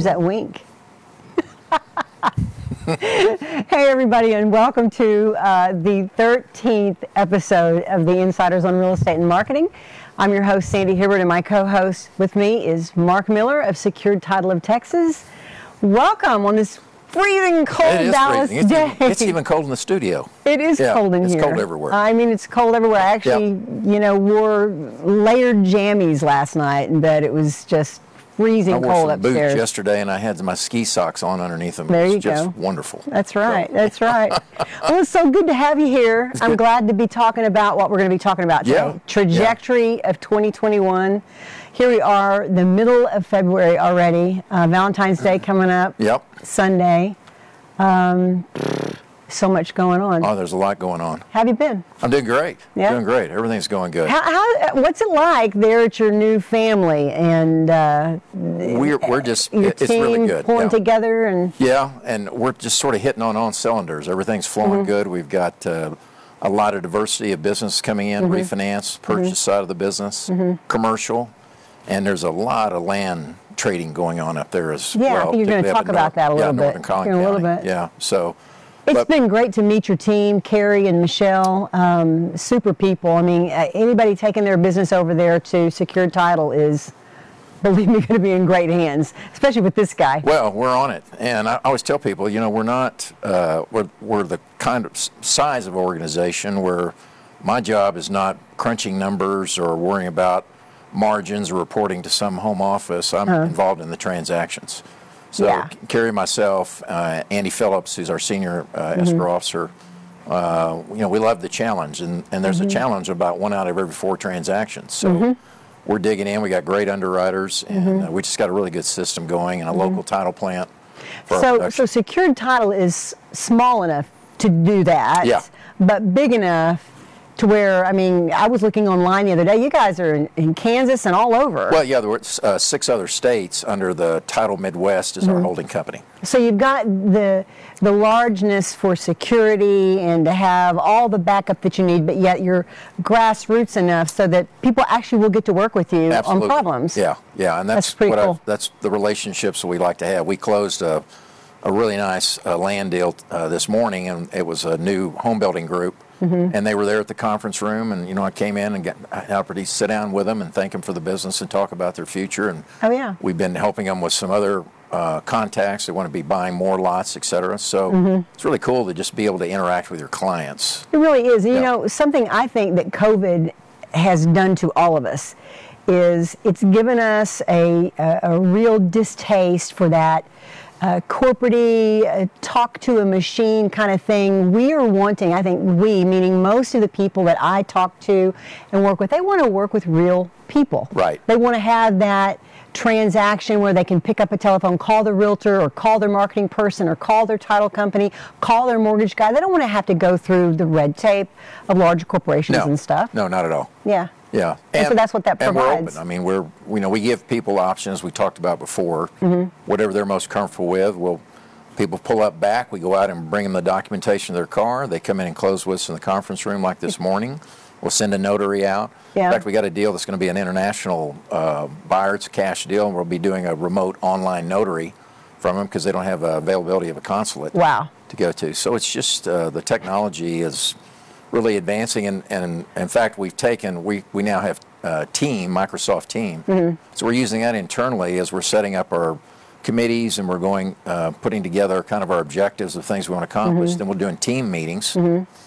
Where's that wink? Hey, everybody, and welcome to uh, the 13th episode of the Insiders on Real Estate and Marketing. I'm your host, Sandy Hibbert, and my co host with me is Mark Miller of Secured Title of Texas. Welcome on this freezing cold Dallas freezing. It's, day. even, it's even cold in the studio. It is Yeah, cold in it's here. It's cold everywhere. I mean, it's cold everywhere. I actually, you know, wore layered jammies last night in bed. It was just freezing I wore cold some upstairs. boots yesterday, and I had my ski socks on underneath them. There it's you just go. wonderful. That's So, right. That's right. well, it's so good to have you here. I'm good. glad to be talking about what we're going to be talking about today. Yeah, yeah. Trajectory of 2021. Here we are, the middle of February already. Uh, Valentine's Day coming up. Yep. Sunday. Um, so much going on. Oh, there's a lot going on. How have you been? I'm doing great. Yeah? Doing great. Everything's going good. How, how, what's it like there at your new family and uh, we're we're just your it- it's team really good. pulling yeah. together and Yeah, and we're just sort of hitting on all cylinders. Everything's flowing Mm-hmm. good. We've got uh, a lot of diversity of business coming in, Mm-hmm. refinance, purchase side of the business, commercial, and there's a lot of land trading going on up there as Yeah, well. think you're gonna talk in about that a yeah, little bit Northern Collin in a little bit. Yeah, so. It's but- been great to meet your team, Carrie and Michelle. Um, super people. I mean, uh, anybody taking their business over there to Secured Title is, believe me, going to be in great hands, especially with this guy. Well, we're on it, and I always tell people, you know, we're not uh, we're, we're the kind of size of organization where my job is not crunching numbers or worrying about margins or reporting to some home office. I'm involved in the transactions. So Yeah. Carrie, myself, uh, Andy Phillips, who's our senior uh, escrow officer. Uh, you know, we love the challenge, and, and there's a challenge about one out of every four transactions. So we're digging in. We got great underwriters, and uh, we just got a really good system going and a local title plant. So, so Secured Title is small enough to do that, Yeah. but big enough to where, I mean, I was looking online the other day. You guys are in, in Kansas and all over. well, yeah, there were uh, six other states under the Title Midwest is Mm-hmm. our holding company. So you've got the the largeness for security and to have all the backup that you need, but yet you're grassroots enough so that people actually will get to work with you Absolutely. on problems. Yeah, yeah, and that's, That's pretty what I- cool. that's the relationships we like to have. We closed a, a really nice uh, land deal uh, this morning, and it was a new home building group, Mm-hmm. and they were there at the conference room, and you know I came in and got an opportunity to sit down with them and thank them for the business and talk about their future, and Oh, yeah. we've been helping them with some other. Uh, contacts They want to be buying more lots, et cetera. So Mm-hmm. it's really cool to just be able to interact with your clients. It really is. You Yeah. know, something I think that COVID has done to all of us is it's given us a, a, a real distaste for that uh, corporate uh, talk to a machine kind of thing. We are wanting, I think we, meaning most of the people that I talk to and work with, they want to work with real people. Right. They want to have that transaction where they can pick up a telephone, call the realtor or call their marketing person or call their title company, call their mortgage guy. They don't want to have to go through the red tape of large corporations No, and stuff. no, not at all. Yeah. Yeah, And so that's what that And we're provides. open. I mean, we're you know we give people options. We talked about before. Mm-hmm. Whatever they're most comfortable with. We'll people pull up back. We go out and bring them the documentation of their car. They come in and close with us in the conference room like this morning. We'll send a notary out. Yeah. In fact, we got a deal that's going to be an international uh, buyer. It's a cash deal, and we'll be doing a remote online notary from them because they don't have uh, availability of a consulate Wow. to go to. So it's just uh, the technology is really advancing, and, and in fact, we've taken we we now have uh, Team Microsoft Team, so we're using that internally as we're setting up our committees and we're going uh, putting together kind of our objectives of things we want to accomplish. Then we're doing team meetings,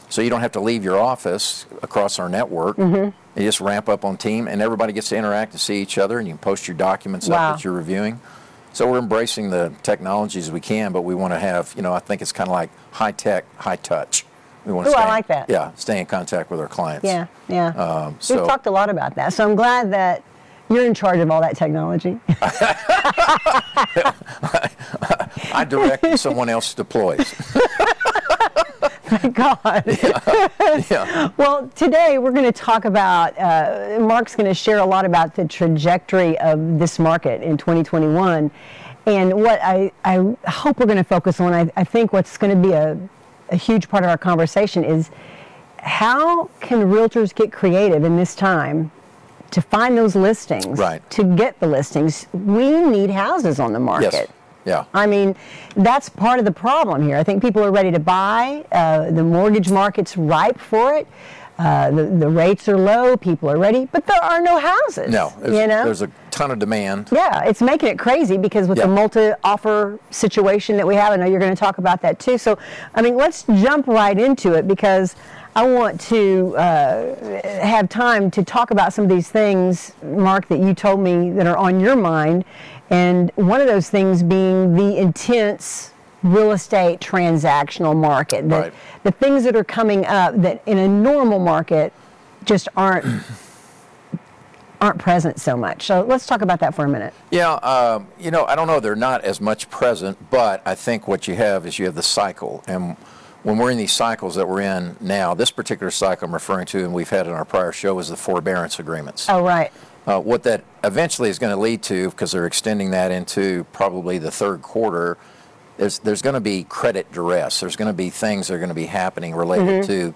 so you don't have to leave your office across our network. You just ramp up on Team, and everybody gets to interact and see each other, and you can post your documents Wow. up that you're reviewing. So we're embracing the technologies we can, but we want to have, you know, I think it's kind of like high tech, high touch. We want to Ooh, I stay, like that. Yeah, stay in contact with our clients. Yeah, yeah. Um, We've talked a lot about that. So I'm glad that you're in charge of all that technology. I direct and someone else deploys. Thank God. Yeah. Well, today we're going to talk about, uh, Mark's going to share a lot about the trajectory of this market in 2021. And what I, I hope we're going to focus on, I, I think what's going to be a, a huge part of our conversation is how can realtors get creative in this time to find those listings, Right. to get the listings? We need houses on the market. Yes. Yeah. I mean, that's part of the problem here. I think people are ready to buy. Uh, the mortgage market's ripe for it. Uh, the, the rates are low. People are ready, but there are no houses. No. There's, you know. there's a ton of demand. yeah, it's making it crazy because with the multi-offer situation that we have, I know you're going to talk about that too. So, I mean, let's jump right into it because I want to uh, have time to talk about some of these things, Mark, that you told me that are on your mind, and one of those things being the intense real estate transactional market, the, Right. the things that are coming up that in a normal market just aren't aren't present so much. So let's talk about that for a minute. Yeah, um, you know, I don't know. They're not as much present, but I think what you have is you have the cycle. And when we're in these cycles that we're in now, this particular cycle I'm referring to, and we've had in our prior show, is the forbearance agreements. Oh, right. Uh, what that eventually is going to lead to, because they're extending that into probably the third quarter, there's, there's going to be credit duress. There's going to be things that are going to be happening related to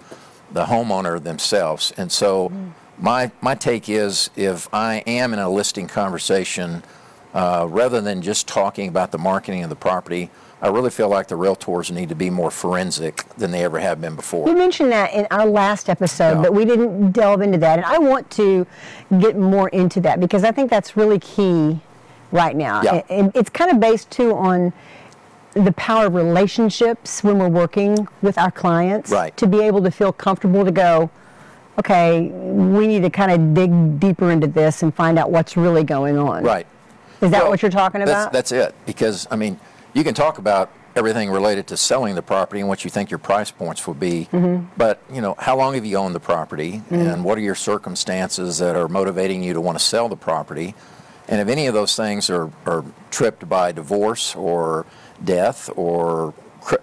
the homeowner themselves. And so, my, my take is if I am in a listing conversation, uh, rather than just talking about the marketing of the property, I really feel like the realtors need to be more forensic than they ever have been before. You mentioned that in our last episode, Yeah. but we didn't delve into that. And I want to get more into that because I think that's really key right now. Yeah. And it's kind of based too on the power of relationships when we're working with our clients. Right. To be able to feel comfortable to go, okay, we need to kind of dig deeper into this and find out what's really going on. Right. Is that Well, what you're talking about? That's it. Because, I mean, you can talk about everything related to selling the property and what you think your price points would be. Mm-hmm. But, you know, how long have you owned the property? And what are your circumstances that are motivating you to want to sell the property? And if any of those things are, are tripped by divorce or death or,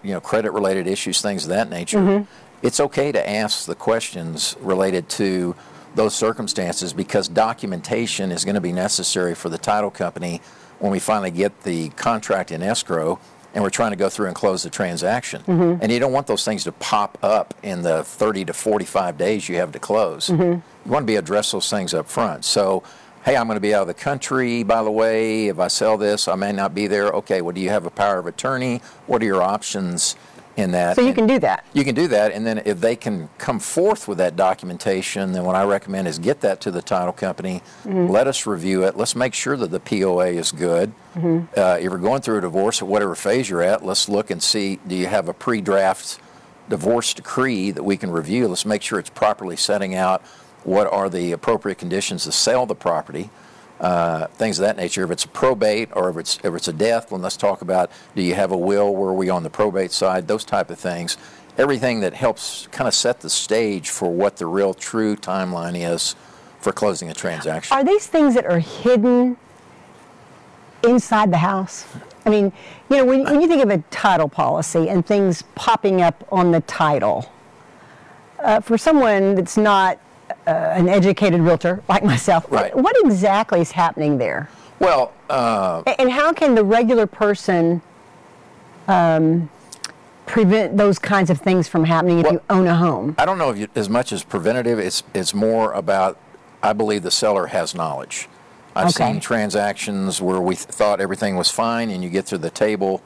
you know, credit related issues, things of that nature, Mm-hmm. it's okay to ask the questions related to those circumstances because documentation is going to be necessary for the title company when we finally get the contract in escrow and we're trying to go through and close the transaction. And you don't want those things to pop up in the 30 to 45 days you have to close. You want to be address those things up front. So, hey, I'm going to be out of the country, by the way. If I sell this, I may not be there. Okay, well, do you have a power of attorney? What are your options in that? so you And- can do that. you can do that, and then if they can come forth with that documentation, then what I recommend is get that to the title company. Let us review it. Let's make sure that the POA is good. Uh, if you're going through a divorce at whatever phase you're at, let's look and see do you have a pre draft divorce decree that we can review? Let's make sure it's properly setting out what are the appropriate conditions to sell the property uh, things of that nature. If it's a probate or if it's if it's a death, then let's talk about do you have a will? were we on the probate side? Those type of things. Everything that helps kind of set the stage for what the real true timeline is for closing a transaction. Are these things that are hidden inside the house? I mean, you know, when, when you think of a title policy and things popping up on the title, uh, for someone that's not uh, an educated realtor like myself, what- Right. what, exactly is happening there? well, uh, And how can the regular person um, prevent those kinds of things from happening if Well- you own a home? I don't know if you, as much as preventative. It's it's more about. I believe the seller has knowledge. I've Okay. seen transactions where we th- thought everything was fine, and you get to the table,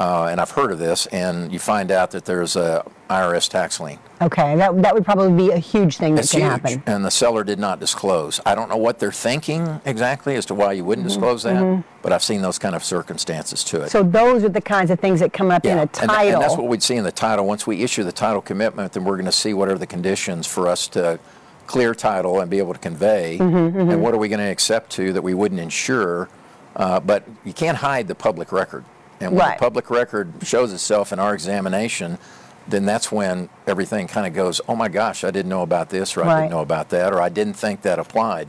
uh, and I've heard of this, and you find out that there's a IRS tax lien. Okay, that, that would probably be a huge thing that It's can huge, happen. and the seller did not disclose. I don't know what they're thinking exactly as to why you wouldn't disclose that, but I've seen those kind of circumstances to it. Mm-hmm. So those are the kinds of things that come up in a and, title. and that's what we'd see in the title. Once we issue the title commitment, then we're going to see what are the conditions for us to clear title and be able to convey, Mm-hmm, and what are we going to accept to that we wouldn't insure. Uh, but you can't hide the public record, and when Right. the public record shows itself in our examination, then that's when everything kind of goes, oh my gosh, I didn't know about this, or I Right. didn't know about that, or I didn't think that applied.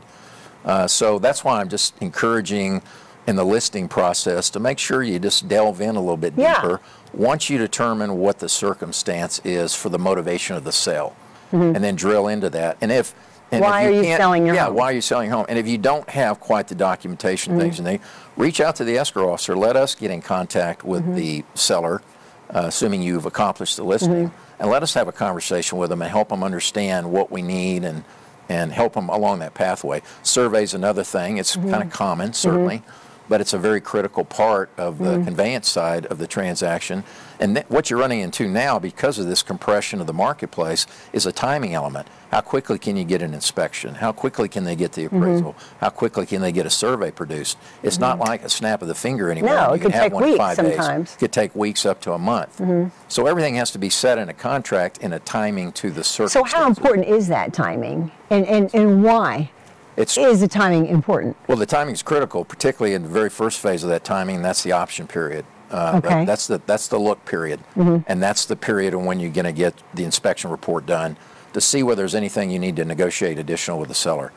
Uh, so that's why I'm just encouraging in the listing process to make sure you just delve in a little bit Yeah. deeper once you determine what the circumstance is for the motivation of the sale, and then drill into that. And if and Mm-hmm. Why if are you selling your yeah, home? why are you selling your home? And if you don't have quite the documentation Mm-hmm. things, and they reach out to the escrow officer, let us get in contact with Mm-hmm. the seller, uh, assuming you've accomplished the listening, Mm-hmm. and let us have a conversation with them and help them understand what we need and and help them along that pathway. Survey's another thing. It's Mm-hmm. kind of common, certainly, but it's a very critical part of the Mm-hmm. conveyance side of the transaction. And th- what you're running into now, because of this compression of the marketplace, is a timing element. How quickly can you get an inspection? How quickly can they get the Mm-hmm. appraisal? How quickly can they get a survey produced? It's not like a snap of the finger anymore. No, You it can could have take weeks five days. sometimes. Mm-hmm. It could take weeks up to a month. So everything has to be set in a contract in a timing to the So how important is that timing, and and, and why It's is the timing important? Well, the timing is critical, particularly in the very first phase of that timing. That's the option period. Uh, that- Okay. that's the that's the look period, and that's the period of when you're going to get the inspection report done to see whether there's anything you need to negotiate additional with the seller.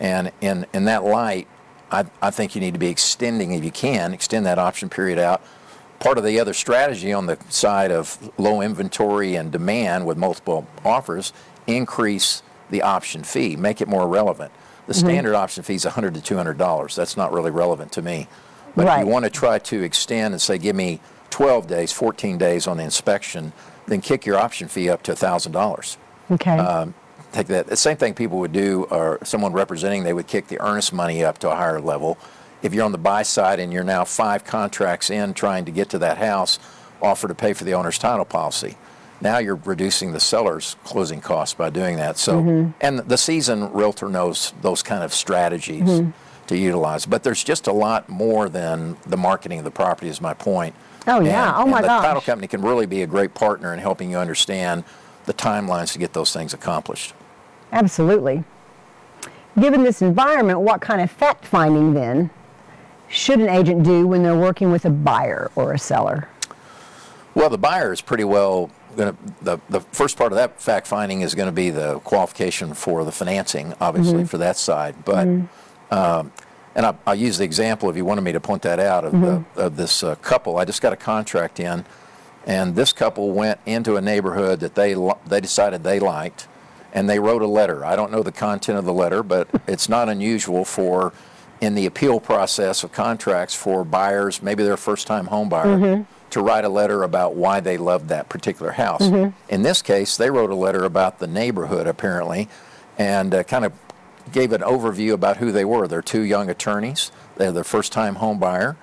And in in that light, I I think you need to be extending if you can extend that option period out. Part of the other strategy on the side of low inventory and demand with multiple offers, increase the option fee, make it more relevant. The Mm-hmm. standard option fee is 100 to 200 dollars. That's not really relevant to me. But if you want to try to extend and say, give me 12 days, 14 days on the inspection, then kick your option fee up to $1,000 Okay. um, take that. The same thing people would do, or someone representing, they would kick the earnest money up to a higher level. If you're on the buy side and you're now five contracts in trying to get to that house, offer to pay for the owner's title policy. Now you're reducing the seller's closing costs by doing that. So, Mm-hmm. and the seasoned realtor knows those kind of strategies Mm-hmm. to utilize. But there's just a lot more than the marketing of the property. Is my point. Oh, yeah. And- Oh, and my the title company can really be a great partner in helping you understand the timelines to get those things accomplished. Absolutely. Given this environment, what kind of fact finding then should an agent do when they're working with a buyer or a seller? Well, the buyer is pretty well going to, the, the first part of that fact finding is going to be the qualification for the financing, obviously, for that side. But, um, and I, I'll use the example if you wanted me to point that out of, the, of this uh, couple. I just got a contract in, and this couple went into a neighborhood that they, they decided they liked, and they wrote a letter. I don't know the content of the letter, but it's not unusual for, in the appeal process of contracts, for buyers, maybe they're a first time home buyer, to write a letter about why they loved that particular house. In this case, they wrote a letter about the neighborhood, apparently, and uh, kind of gave an overview about who they were. They're two young attorneys, they're their first time home buyer.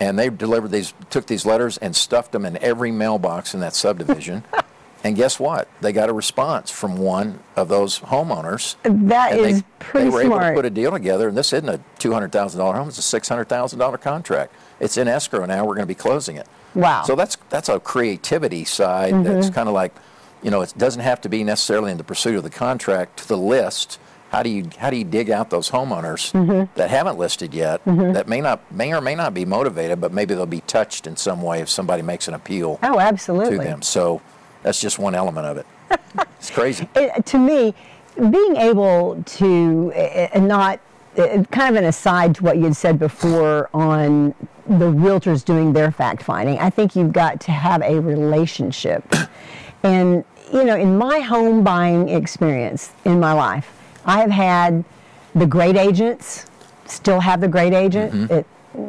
And they delivered these, took these letters and stuffed them in every mailbox in that subdivision. and guess what? They got a response from one of those homeowners. That is they, pretty they were able to put a deal together, and this isn't a two hundred thousand dollar home; it's a six hundred thousand dollar contract. It's in escrow now. We're going to be closing it. Wow. So that's that's a creativity side that's kind of like, you know, it doesn't have to be necessarily in the pursuit of the contract to the list. How do you how do you dig out those homeowners that haven't listed yet that may not may or may not be motivated, but maybe they'll be touched in some way if somebody makes an appeal Oh, absolutely. to them. So that's just one element of it. it's crazy. it, to me, being able to uh, not uh, kind of an aside to what you had said before on the realtors doing their fact finding. I think you've got to have a relationship, and you know, in my home buying experience in my life, I have had the great agents, still have the great agent. Mm-hmm.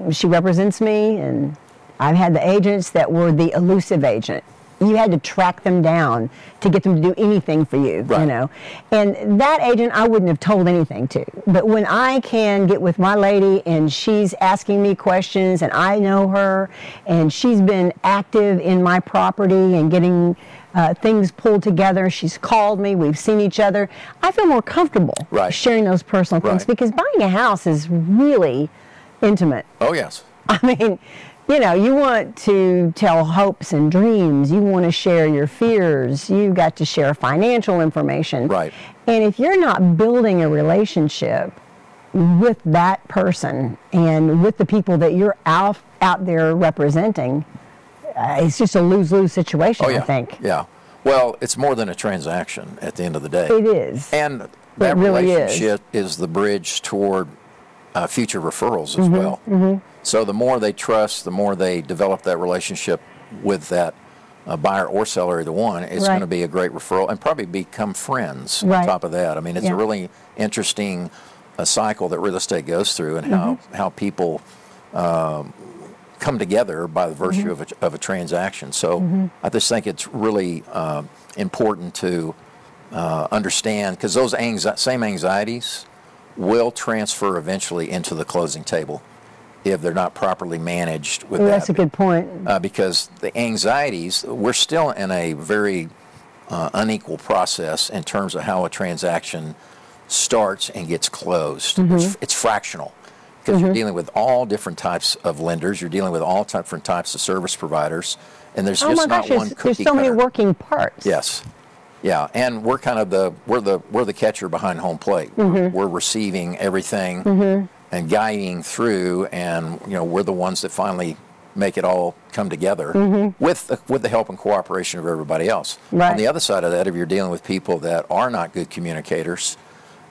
It, she represents me, and I've had the agents that were the elusive agent. You had to track them down to get them to do anything for you, you know. And that agent I wouldn't have told anything to. But when I can get with my lady and she's asking me questions and I know her and she's been active in my property and getting uh, things pulled together, she's called me, we've seen each other, I feel more comfortable Right. sharing those personal things Right. because buying a house is really intimate. Oh yes. I mean, you know, you want to tell hopes and dreams. You want to share your fears. You got to share financial information. Right. And if you're not building a relationship with that person and with the people that you're out out there representing, uh, it's just a lose-lose situation. Oh yeah. I think Yeah. Well, it's more than a transaction at the end of the day. it is. And that really is. relationship is. the bridge toward uh, future referrals as well. So the more they trust, the more they develop that relationship with that uh, buyer or seller, either one, it's Right. going to be a great referral and probably become friends Right. on top of that. I mean, it's Yeah. a really interesting uh, cycle that real estate goes through and how, Mm-hmm. how people um, come together by the virtue Mm-hmm. of, a, of a transaction. So I just think it's really um important to uh, understand because those anxi- same anxieties will transfer eventually into the closing table if they're not properly managed with Well, that that's a good point. uh, because the anxieties, we're still in a very uh, unequal process in terms of how a transaction starts and gets closed. Mm-hmm. It's, it's fractional because you're dealing with all different types of lenders, you're dealing with all different types of service providers, and there's Oh just not gosh, one cookie there's so many working parts. Yes. Yeah, and we're kind of the we're the we're the catcher behind home plate. Mm-hmm. we're receiving everything and guiding through, and you know we're the ones that finally make it all come together with the, with the help and cooperation of everybody else. Mm-hmm. Right. On the other side of that, if you're dealing with people that are not good communicators,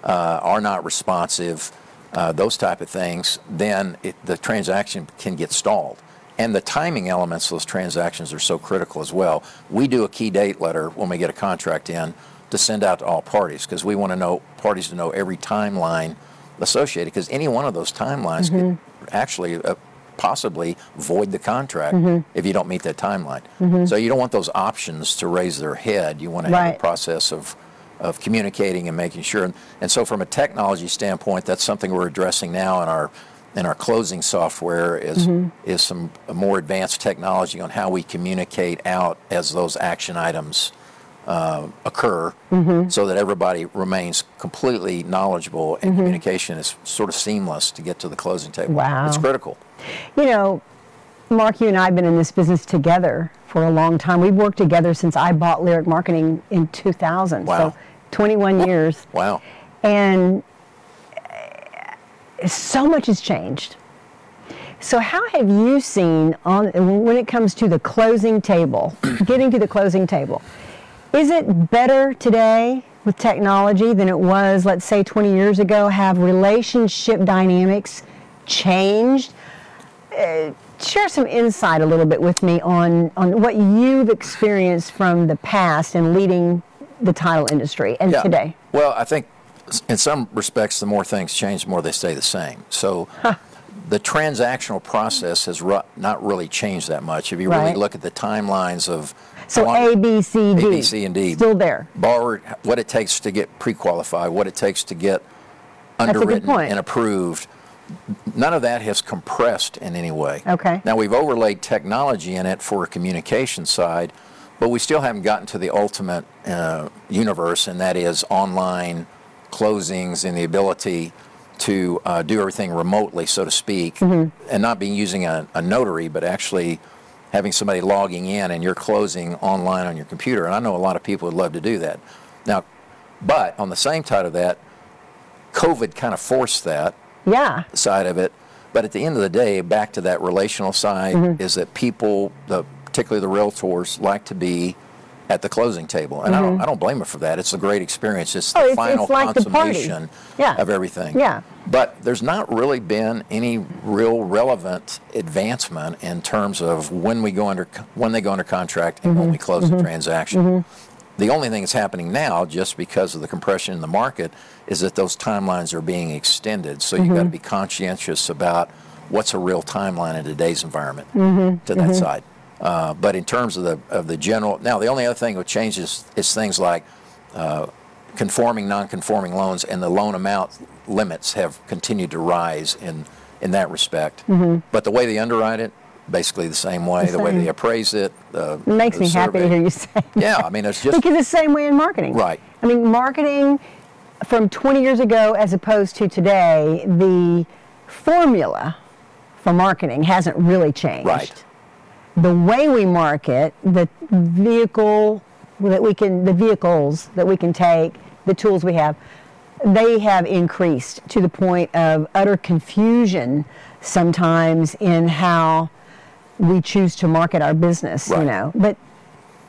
uh, are not responsive, uh, those type of things, then it, the transaction can get stalled. And the timing elements of those transactions are so critical as well. We do a key date letter when we get a contract in to send out to all parties because we want to know parties to know every timeline associated because any one of those timelines could mm-hmm. actually uh, possibly void the contract mm-hmm. if you don't meet that timeline. Mm-hmm. So you don't want those options to raise their head. You want to have Right. a process of of communicating and making sure. And, and so, from a technology standpoint, that's something we're addressing now in our in our closing software is is some more advanced technology on how we communicate out as those action items uh, occur, so that everybody remains completely knowledgeable and communication is sort of seamless to get to the closing table. Wow. it's critical. You know, Mark, you and I have been in this business together for a long time. We've worked together since I bought Lyric Marketing in 2000. Wow. So 21 years. Wow. And uh, so much has changed. So, how have you seen on when it comes to the closing table, getting to the closing table? Is it better today with technology than it was, let's say, 20 years ago? Have relationship dynamics changed? Uh, share some insight a little bit with me on, on what you've experienced from the past and leading the title industry and Yeah. today. Well, I think in some respects, the more things change, the more they stay the same. So the transactional process has not really changed that much. If you really look at the timelines of So long- A, B, C, D. A, B, C, and D. Still there. borrower, what it takes to get pre-qualified, what it takes to get underwritten and approved. None of that has compressed in any way. Okay. Now we've overlaid technology in it for a communication side, but we still haven't gotten to the ultimate uh, universe, and that is online closings and the ability to uh, do everything remotely, so to speak, Mm-hmm. and not being using a, a notary, but actually having somebody logging in and you're closing online on your computer. And I know a lot of people would love to do that. Now, but on the same side of that, COVID kind of forced that Yeah. side of it. But at the end of the day, back to that relational side, Mm-hmm. is that people, the, particularly the realtors, like to be at the closing table, and I don't, mm-hmm. I don't blame them for that. It's a great experience. It's the Mm-hmm. Oh, it's- final it's like consummation Yeah. of everything. Yeah. But there's not really been any real relevant advancement in terms of when we go under when they go under contract and Mm-hmm. when we mm-hmm. close the mm-hmm. transaction. The only thing that's happening now, just because of the compression in the market, is that those timelines are being extended. So you've got to be conscientious about what's a real timeline in today's environment to that side. Uh, but in terms of the of the general, now the only other thing that changes is things like uh, conforming, non-conforming loans, and the loan amount limits have continued to rise in in that respect. But the way they underwrite it, basically the same way. The The, way they appraise it. The, It makes me happy to hear you say that. Yeah, I mean it's just because it's the same way in marketing. Right. I mean, marketing from 20 years ago as opposed to today, the formula for marketing hasn't really changed. Right. The way we market, the vehicle that we can, the vehicles that we can take, the tools we have, they have increased to the point of utter confusion sometimes in how we choose to market our business, you know. But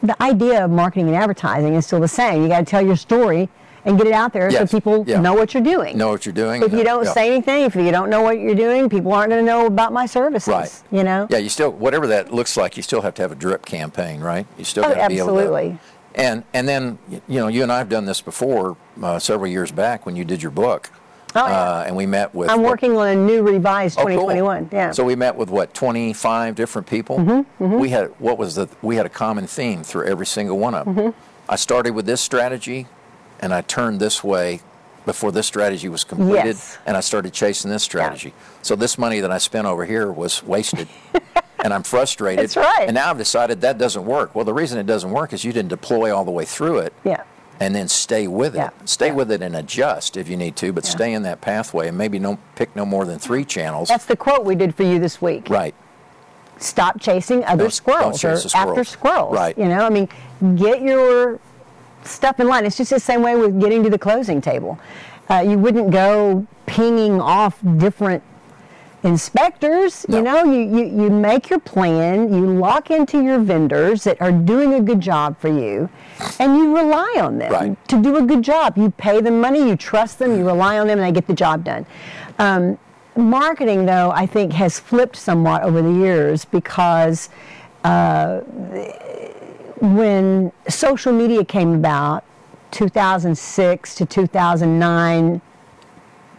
the idea of marketing and advertising is still the same. You got to tell your story and get it out there Yes, so people yeah. know what you're doing. Know what you're doing. If you Yeah, don't yeah. say anything, if you don't know what you're doing, people aren't going to know about my services. Right. You know. Yeah, you still whatever that looks like, you still have to have a drip campaign, right? You still Oh, got to be able to. absolutely. And and then you know you and I have done this before uh, several years back when you did your book. Oh, yeah. uh, and we met with. I'm what- working on a new revised 2021. Oh, cool. Yeah. So we met with what 25 different people. Mm-hmm, We had what was the we had a common theme through every single one of them. Mm-hmm. I started with this strategy, and I turned this way before this strategy was completed, Yes. and I started chasing this strategy. So this money that I spent over here was wasted. And I'm frustrated. That's right. And now I've decided that doesn't work. Well, the reason it doesn't work is you didn't deploy all the way through it yeah. and then stay with it. Yeah. Stay Yeah. with it and adjust if you need to, but Yeah. stay in that pathway and maybe no pick no more than three channels. That's the quote we did for you this week. right. Stop chasing other Don't- don't squirrels chase or the after squirrels. squirrels. Right. You know, I mean, get your stuff in line. It's just the same way with getting to the closing table. Uh, you wouldn't go pinging off different inspectors. No. You know, you, you, you make your plan, you lock into your vendors that are doing a good job for you, and you rely on them Right. to do a good job. You pay them money, you trust them, you rely on them, and they get the job done. Um, marketing, though, I think has flipped somewhat over the years because uh, when social media came about, 2006 to 2009,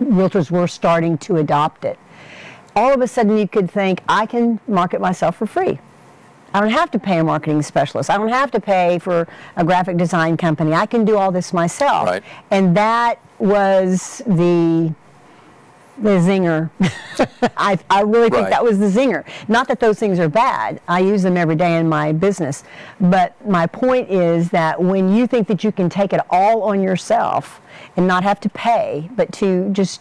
realtors were starting to adopt it. All of a sudden, you could think, I can market myself for free. I don't have to pay a marketing specialist. I don't have to pay for a graphic design company. I can do all this myself. Right. And that was the the zinger. I, I really think Right. that was the zinger. Not that those things are bad. I use them every day in my business. But my point is that when you think that you can take it all on yourself and not have to pay, but to just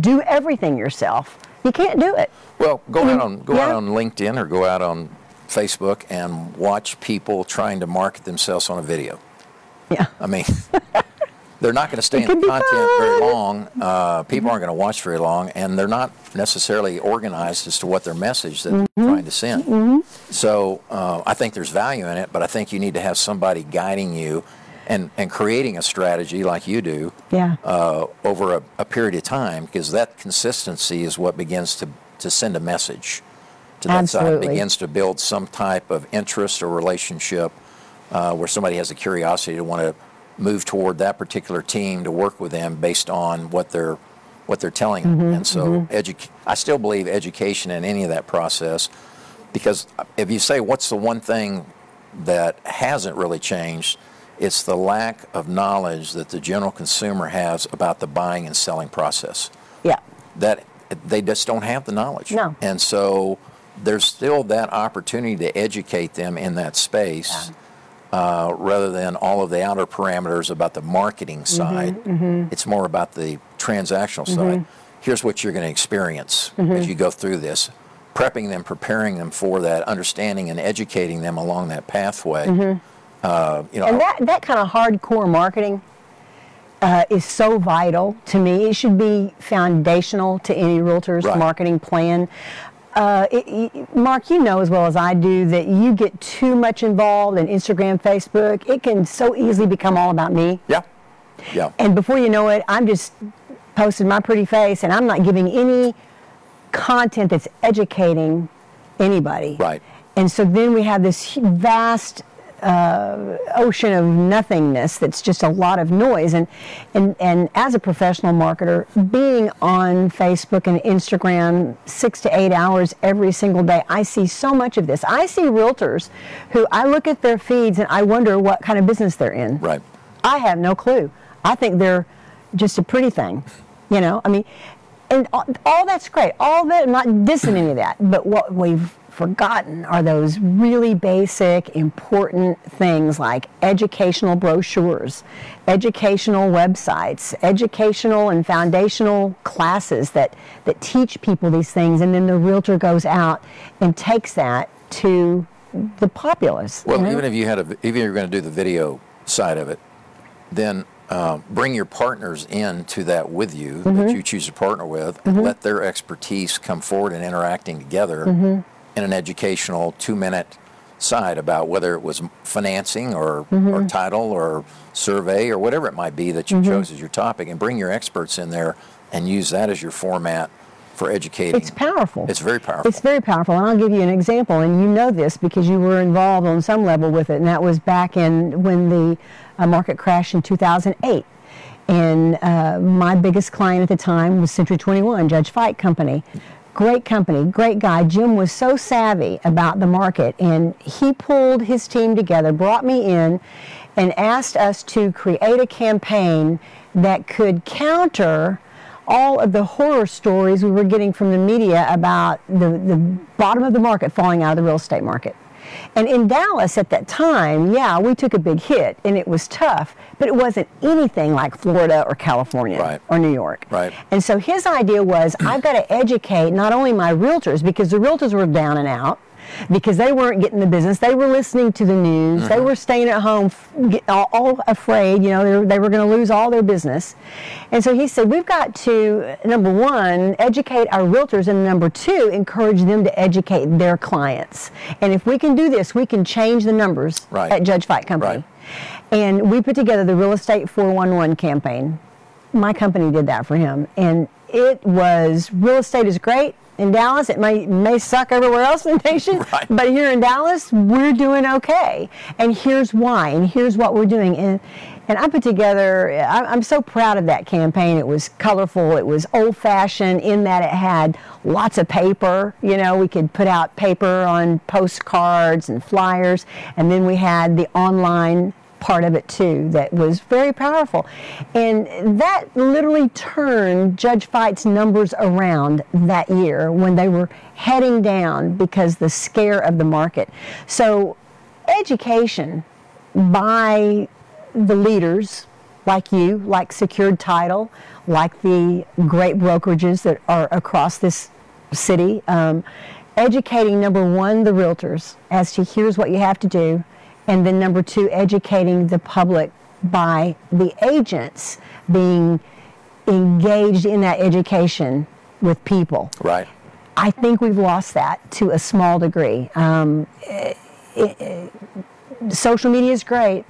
do everything yourself, you can't do it. Well, go I mean, out on go out on LinkedIn or go out on Facebook and watch people trying to market themselves on a video. Yeah. I mean, they're not going to stay It in the content very long. Uh, people aren't going to watch very long, and they're not necessarily organized as to what their message that Mm-hmm. they're trying to send. So uh, I think there's value in it, but I think you need to have somebody guiding you and, and creating a strategy like you do Yeah. uh, over a, a period of time because that consistency is what begins to, to send a message to that side. Begins to build some type of interest or relationship uh, where somebody has a curiosity to want to move toward that particular team to work with them based on what they're what they're telling them. Mm-hmm, and so mm-hmm. edu- I still believe education in any of that process because if you say what's the one thing that hasn't really changed, it's the lack of knowledge that the general consumer has about the buying and selling process. Yeah. That they just don't have the knowledge. No. And so there's still that opportunity to educate them in that space. Uh, rather than all of the outer parameters about the marketing Mm-hmm, side, it's more about the transactional side. Here's what you're going to experience Mm-hmm. as you go through this, prepping them, preparing them for that, understanding and educating them along that pathway. Uh, you know, Mm-hmm. And that, that kind of hardcore marketing uh, is so vital to me. It should be foundational to any realtor's Right. marketing plan. Uh, it, Mark, you know as well as I do that you get too much involved in Instagram, Facebook. It can so easily become all about me. yeah, yeah. And before you know it, I'm just posting my pretty face and I'm not giving any content that's educating anybody. Right. And so then we have this vast uh, ocean of nothingness that's just a lot of noise. And, and, and as a professional marketer, being on Facebook and Instagram six to eight hours every single day, I see so much of this. I see realtors who I look at their feeds and I wonder what kind of business they're in. Right. I have no clue. I think they're just a pretty thing, you know. I mean, and all, all that's great. All that I'm not dissing any of that, but what we've forgotten are those really basic, important things like educational brochures, educational websites, educational and foundational classes that that teach people these things, and then the realtor goes out and takes that to the populace. you Well, know? even if you had a, even if you're going to do the video side of it, then uh, bring your partners into that with you Mm-hmm. that you choose to partner with, and let their expertise come forward and interacting together Mm-hmm. In an educational two-minute side about whether it was financing or, Mm-hmm. or title or survey or whatever it might be that you Mm-hmm. chose as your topic, and bring your experts in there and use that as your format for educating. It's powerful. It's very powerful. It's very powerful, and I'll give you an example, and you know this because you were involved on some level with it, and that was back in when the uh, market crashed in 2008. And uh, my biggest client at the time was Century 21, Judge Fite Company. Great company, great guy. Jim was so savvy about the market, and he pulled his team together, brought me in, and asked us to create a campaign that could counter all of the horror stories we were getting from the media about the, the bottom of the market falling out of the real estate market. And in Dallas at that time, yeah, we took a big hit and it was tough, but it wasn't anything like Florida or California Right. or New York. Right. And so his idea was I've got to educate not only my realtors because the realtors were down and out because they weren't getting the business. They were listening to the news. They mm-hmm. were staying at home all, all afraid, you know, they were, they were going to lose all their business. And so he said, we've got to, number one, educate our realtors, and number two, encourage them to educate their clients. And if we can do this, we can change the numbers Right. at Judge Fite Company. Right. And we put together the Real Estate 411 campaign. My company did that for him. And it was real estate is great in Dallas. It may may suck everywhere else in the nation, Right. but here in Dallas, we're doing okay. And here's why. And here's what we're doing. And and I put together. I- I'm so proud of that campaign. It was colorful. It was old-fashioned in that it had lots of paper. You know, we could put out paper on postcards and flyers, and then we had the online part of it too that was very powerful. And that literally turned Judge Fite's numbers around that year when they were heading down because the scare of the market. So education by the leaders like you, like Secured Title, like the great brokerages that are across this city, um, educating number one, the realtors as to here's what you have to do, and then number two, educating the public by the agents being engaged in that education with people. right. I think we've lost that to a small degree. Um, it- it- social media is great,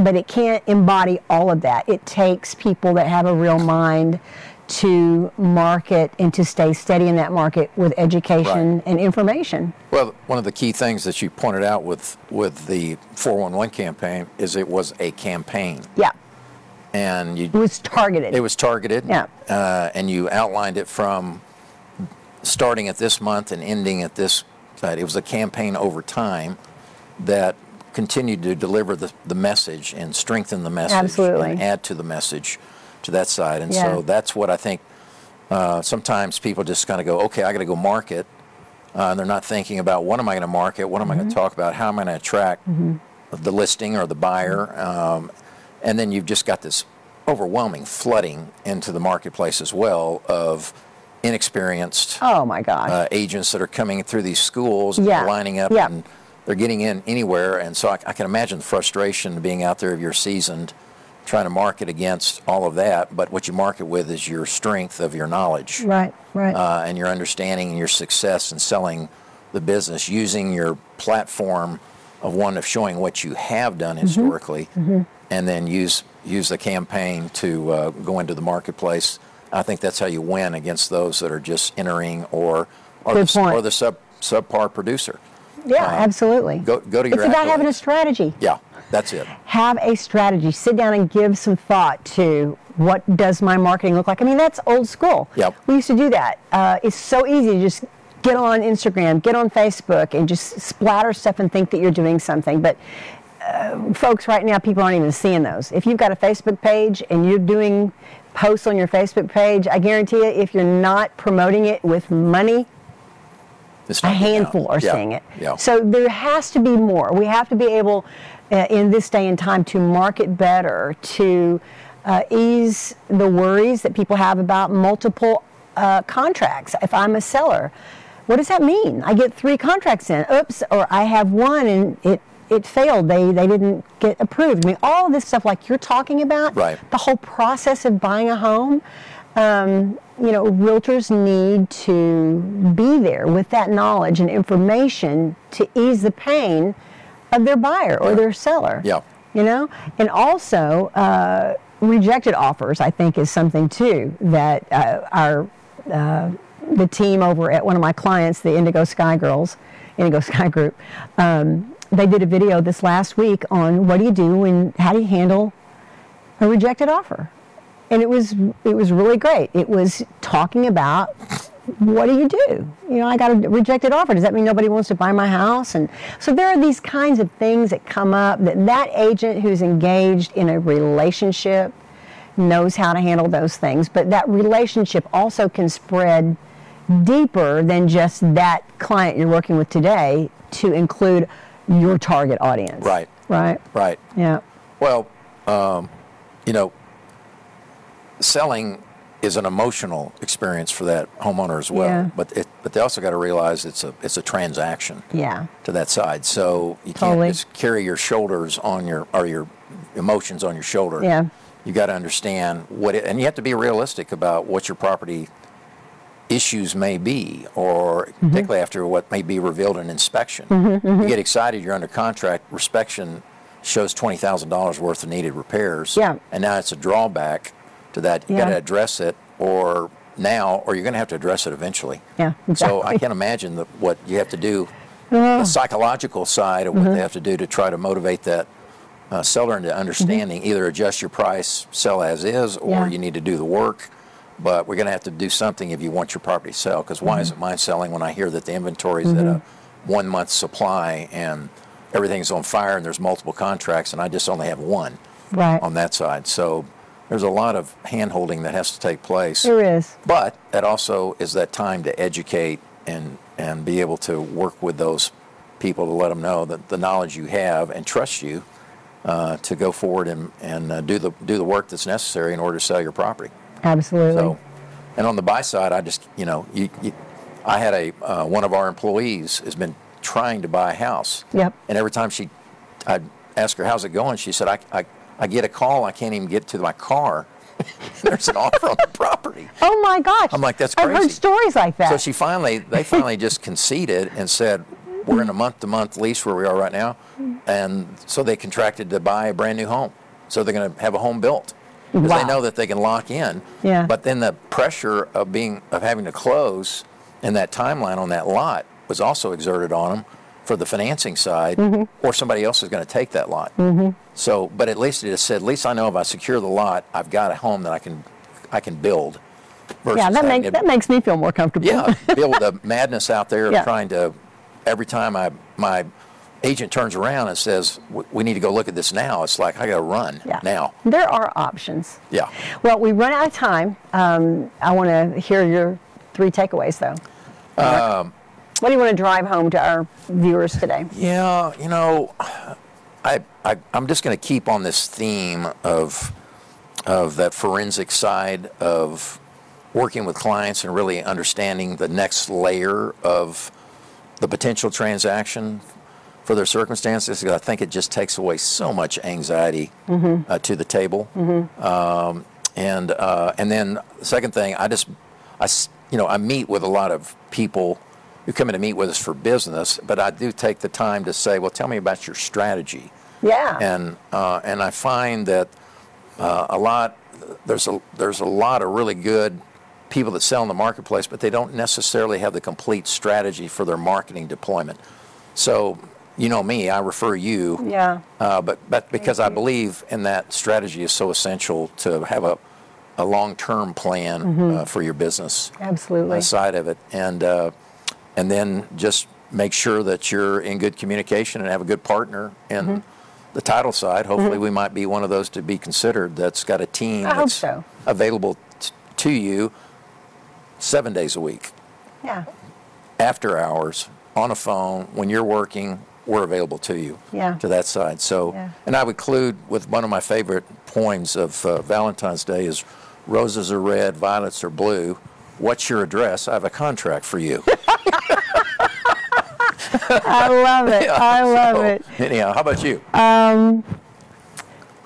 but it can't embody all of that. It takes people that have a real mind to market and to stay steady in that market with education Right. and information. Well, one of the key things that you pointed out with with the 411 campaign is it was a campaign, Yeah, and you it was targeted. It was targeted. Yeah. Uh, and you outlined it from starting at this month and ending at this. Side. It was a campaign over time that continued to deliver the, the message and strengthen the message Absolutely. and add to the message to that side. And Yeah. so that's what I think. Uh, sometimes people just kind of go, okay, I got to go market. Uh, and they're not thinking about what am I going to market, what am I going Mm-hmm. to talk about, how am I going to attract the listing or the buyer, um, and then you've just got this overwhelming flooding into the marketplace as well of inexperienced oh my gosh. uh, agents that are coming through these schools and Yeah. lining up Yeah. and they're getting in anywhere. And so I, I can imagine the frustration of being out there if you're seasoned, trying to market against all of that. But what you market with is your strength of your knowledge right, right. uh, and your understanding and your success in selling the business using your platform of one of showing what you have done Mm-hmm. historically and then use use the campaign to uh, go into the marketplace i think that's how you win against those that are just entering or or Good the, point. or the sub subpar producer yeah, absolutely. uh, go go to your it's about having a strategy. yeah that's it have a strategy. Sit down and give some thought to what does my marketing look like. I mean, that's old school. Yep. We used to do that. Uh, it's so easy to just get on Instagram, get on Facebook, and just splatter stuff and think that you're doing something. But uh, folks, right now, people aren't even seeing those. If you've got a Facebook page and you're doing posts on your Facebook page, I guarantee you, if you're not promoting it with money, a getting out. handful are Yeah, seeing it. yeah So there has to be more. We have to be able, in this day and time, to market better, to uh, ease the worries that people have about multiple uh, contracts. If I'm a seller, what does that mean? I get three contracts in. Oops, or I have one and it it failed. They they didn't get approved. I mean, all this stuff like you're talking about. Right. The whole process of buying a home. Um, you know, realtors need to be there with that knowledge and information to ease the pain of their buyer or Yeah. their seller. Yeah. You know, and also uh, rejected offers. I think is something too that uh, our uh, the team over at one of my clients, the Indigo Sky Girls, Indigo Sky Group. Um, they did a video this last week on what do you do and how do you handle a rejected offer and it was it was really great it was talking about what do you do? You know i got a rejected offer. Does that mean nobody wants to buy my house? And so there are these kinds of things that come up that that agent who's engaged in a relationship knows how to handle those things but that relationship also can spread deeper than just that client you're working with today to include your target audience. Right. right? Right. yeah. Well, um, you know, selling is an emotional experience for that homeowner as well. Yeah. But it, but they also got to realize it's a it's a transaction yeah to that side. So you can't just carry your shoulders on your or your emotions on your shoulder. Yeah. You got to understand what it, and you have to be realistic about what your property issues may be, or Mm-hmm. particularly after what may be revealed in inspection. You get excited, you're under contract, inspection shows twenty thousand dollars worth of needed repairs. Yeah. And now it's a drawback to that. You Yeah. got to address it, or now, or you're going to have to address it eventually. Yeah, exactly. So I. Uh-huh. can't imagine the, what you have to do, the psychological side of what Mm-hmm. they have to do to try to motivate that uh, seller into understanding. Either adjust your price, sell as is, or Mm-hmm. Yeah. you need to do the work. But we're going to have to do something if you want your property to sell. Because why Mm-hmm. isn't mine selling when I hear that the inventory is at a one month supply and everything's on fire and there's multiple contracts and I just only have one right on that side. So there's a lot of hand holding that has to take place. there is But that also is that time to educate and and be able to work with those people to let them know that the knowledge you have and trust you uh, to go forward and and uh, do the do the work that's necessary in order to sell your property. absolutely So, and on the buy side, I just you know you, you I had a uh, one of our employees has been trying to buy a house. Yep. And every time she, I'd ask her how's it going, she said I I, I get a call, I can't even get to my car. There's an offer on the property. Oh my gosh! I'm like, that's crazy. I've heard stories like that. So she finally, they finally just conceded and said, we're in a month-to-month lease where we are right now, and so they contracted to buy a brand new home. So they're going to have a home built because Wow. they know that they can lock in. Yeah. But then the pressure of being of having to close and that timeline on that lot was also exerted on them for the financing side, Mm-hmm. or somebody else is going to take that lot. So, but at least it said, at least I know if I secure the lot, I've got a home that I can, I can build. yeah, that makes to- that makes me feel more comfortable. yeah, deal with the madness out there of Yeah. trying to. Every time I my agent turns around and says, "We need to go look at this now," it's like I got to run Yeah. now. There are options. Yeah. Well, we run out of time. Um, I want to hear your three takeaways, though. Um, what do you want to drive home to our viewers today? Yeah, you know, I, I I'm just going to keep on this theme of of that forensic side of working with clients and really understanding the next layer of the potential transaction for their circumstances. I think it just takes away so much anxiety uh, to the table. Um, and uh, and then the second thing, I just I you know I meet with a lot of people who come in to meet with us for business, but I do take the time to say, well, tell me about your strategy Yeah. and uh, and I find that uh, a lot there's a there's a lot of really good people that sell in the marketplace, but they don't necessarily have the complete strategy for their marketing deployment. So you know me, I refer you. Yeah. Uh, but but because I believe in that strategy is so essential to have a a long-term plan uh, for your business Absolutely. uh, side of it, and uh, and then just make sure that you're in good communication and have a good partner. in Mm-hmm. the title side, hopefully, we might be one of those to be considered that's got a team I that's so. available t- to you seven days a week, Yeah. after hours, on a phone, when you're working. We're available to you Yeah. to that side. So, Yeah. and I would conclude with one of my favorite poems of uh, Valentine's Day is "Roses are red, violets are blue. What's your address? I have a contract for you." I love it. I love So, it. Anyhow, how about you? Um,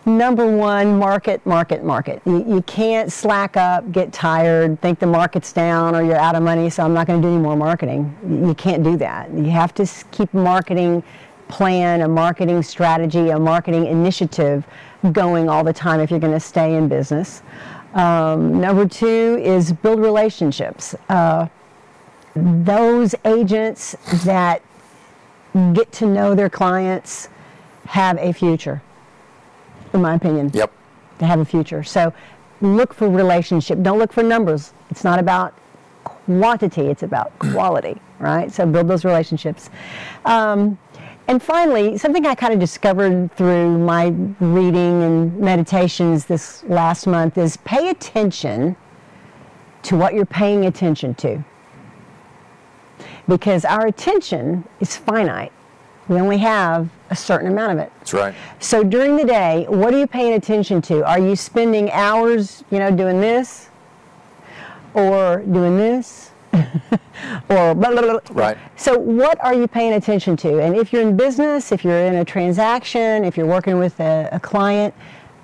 number one, market, market, market. You, you can't slack up, get tired, think the market's down or you're out of money, so I'm not going to do any more marketing. You can't do that. You have to keep marketing plan, a marketing strategy, a marketing initiative going all the time if you're going to stay in business. Um, number two is build relationships. Uh, those agents that get to know their clients have a future, in my opinion. Yep. They have a future. So look for relationship. Don't look for numbers. It's not about quantity, it's about quality, right? So build those relationships. Um, and finally, something I kind of discovered through my reading and meditations this last month is pay attention to what you're paying attention to. Because our attention is finite. We only have a certain amount of it. That's right. So during the day, what are you paying attention to? Are you spending hours, you know, doing this or doing this? or blah, blah, blah. Right. So what are you paying attention to? And if you're in business, if you're in a transaction, if you're working with a, a client,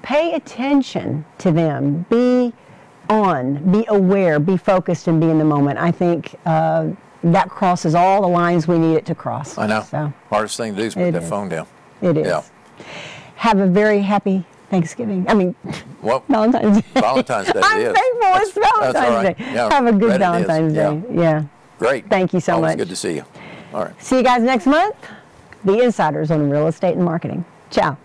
pay attention to them. Be on, be aware, be focused, and be in the moment. I think uh, that crosses all the lines we need it to cross. I know. So Hardest thing to do is put that is. phone down. it is. Yeah. Have a very happy Thanksgiving. I mean, Well, Valentine's Day. Valentine's Day I'm is. thankful That's- it's Valentine's right. Day. Yeah, Have a good right it is. Valentine's Yeah. Day. Yeah. Great. Thank you so Always much. good to see you. All right. See you guys next month. The Insiders on Real Estate and Marketing. Ciao.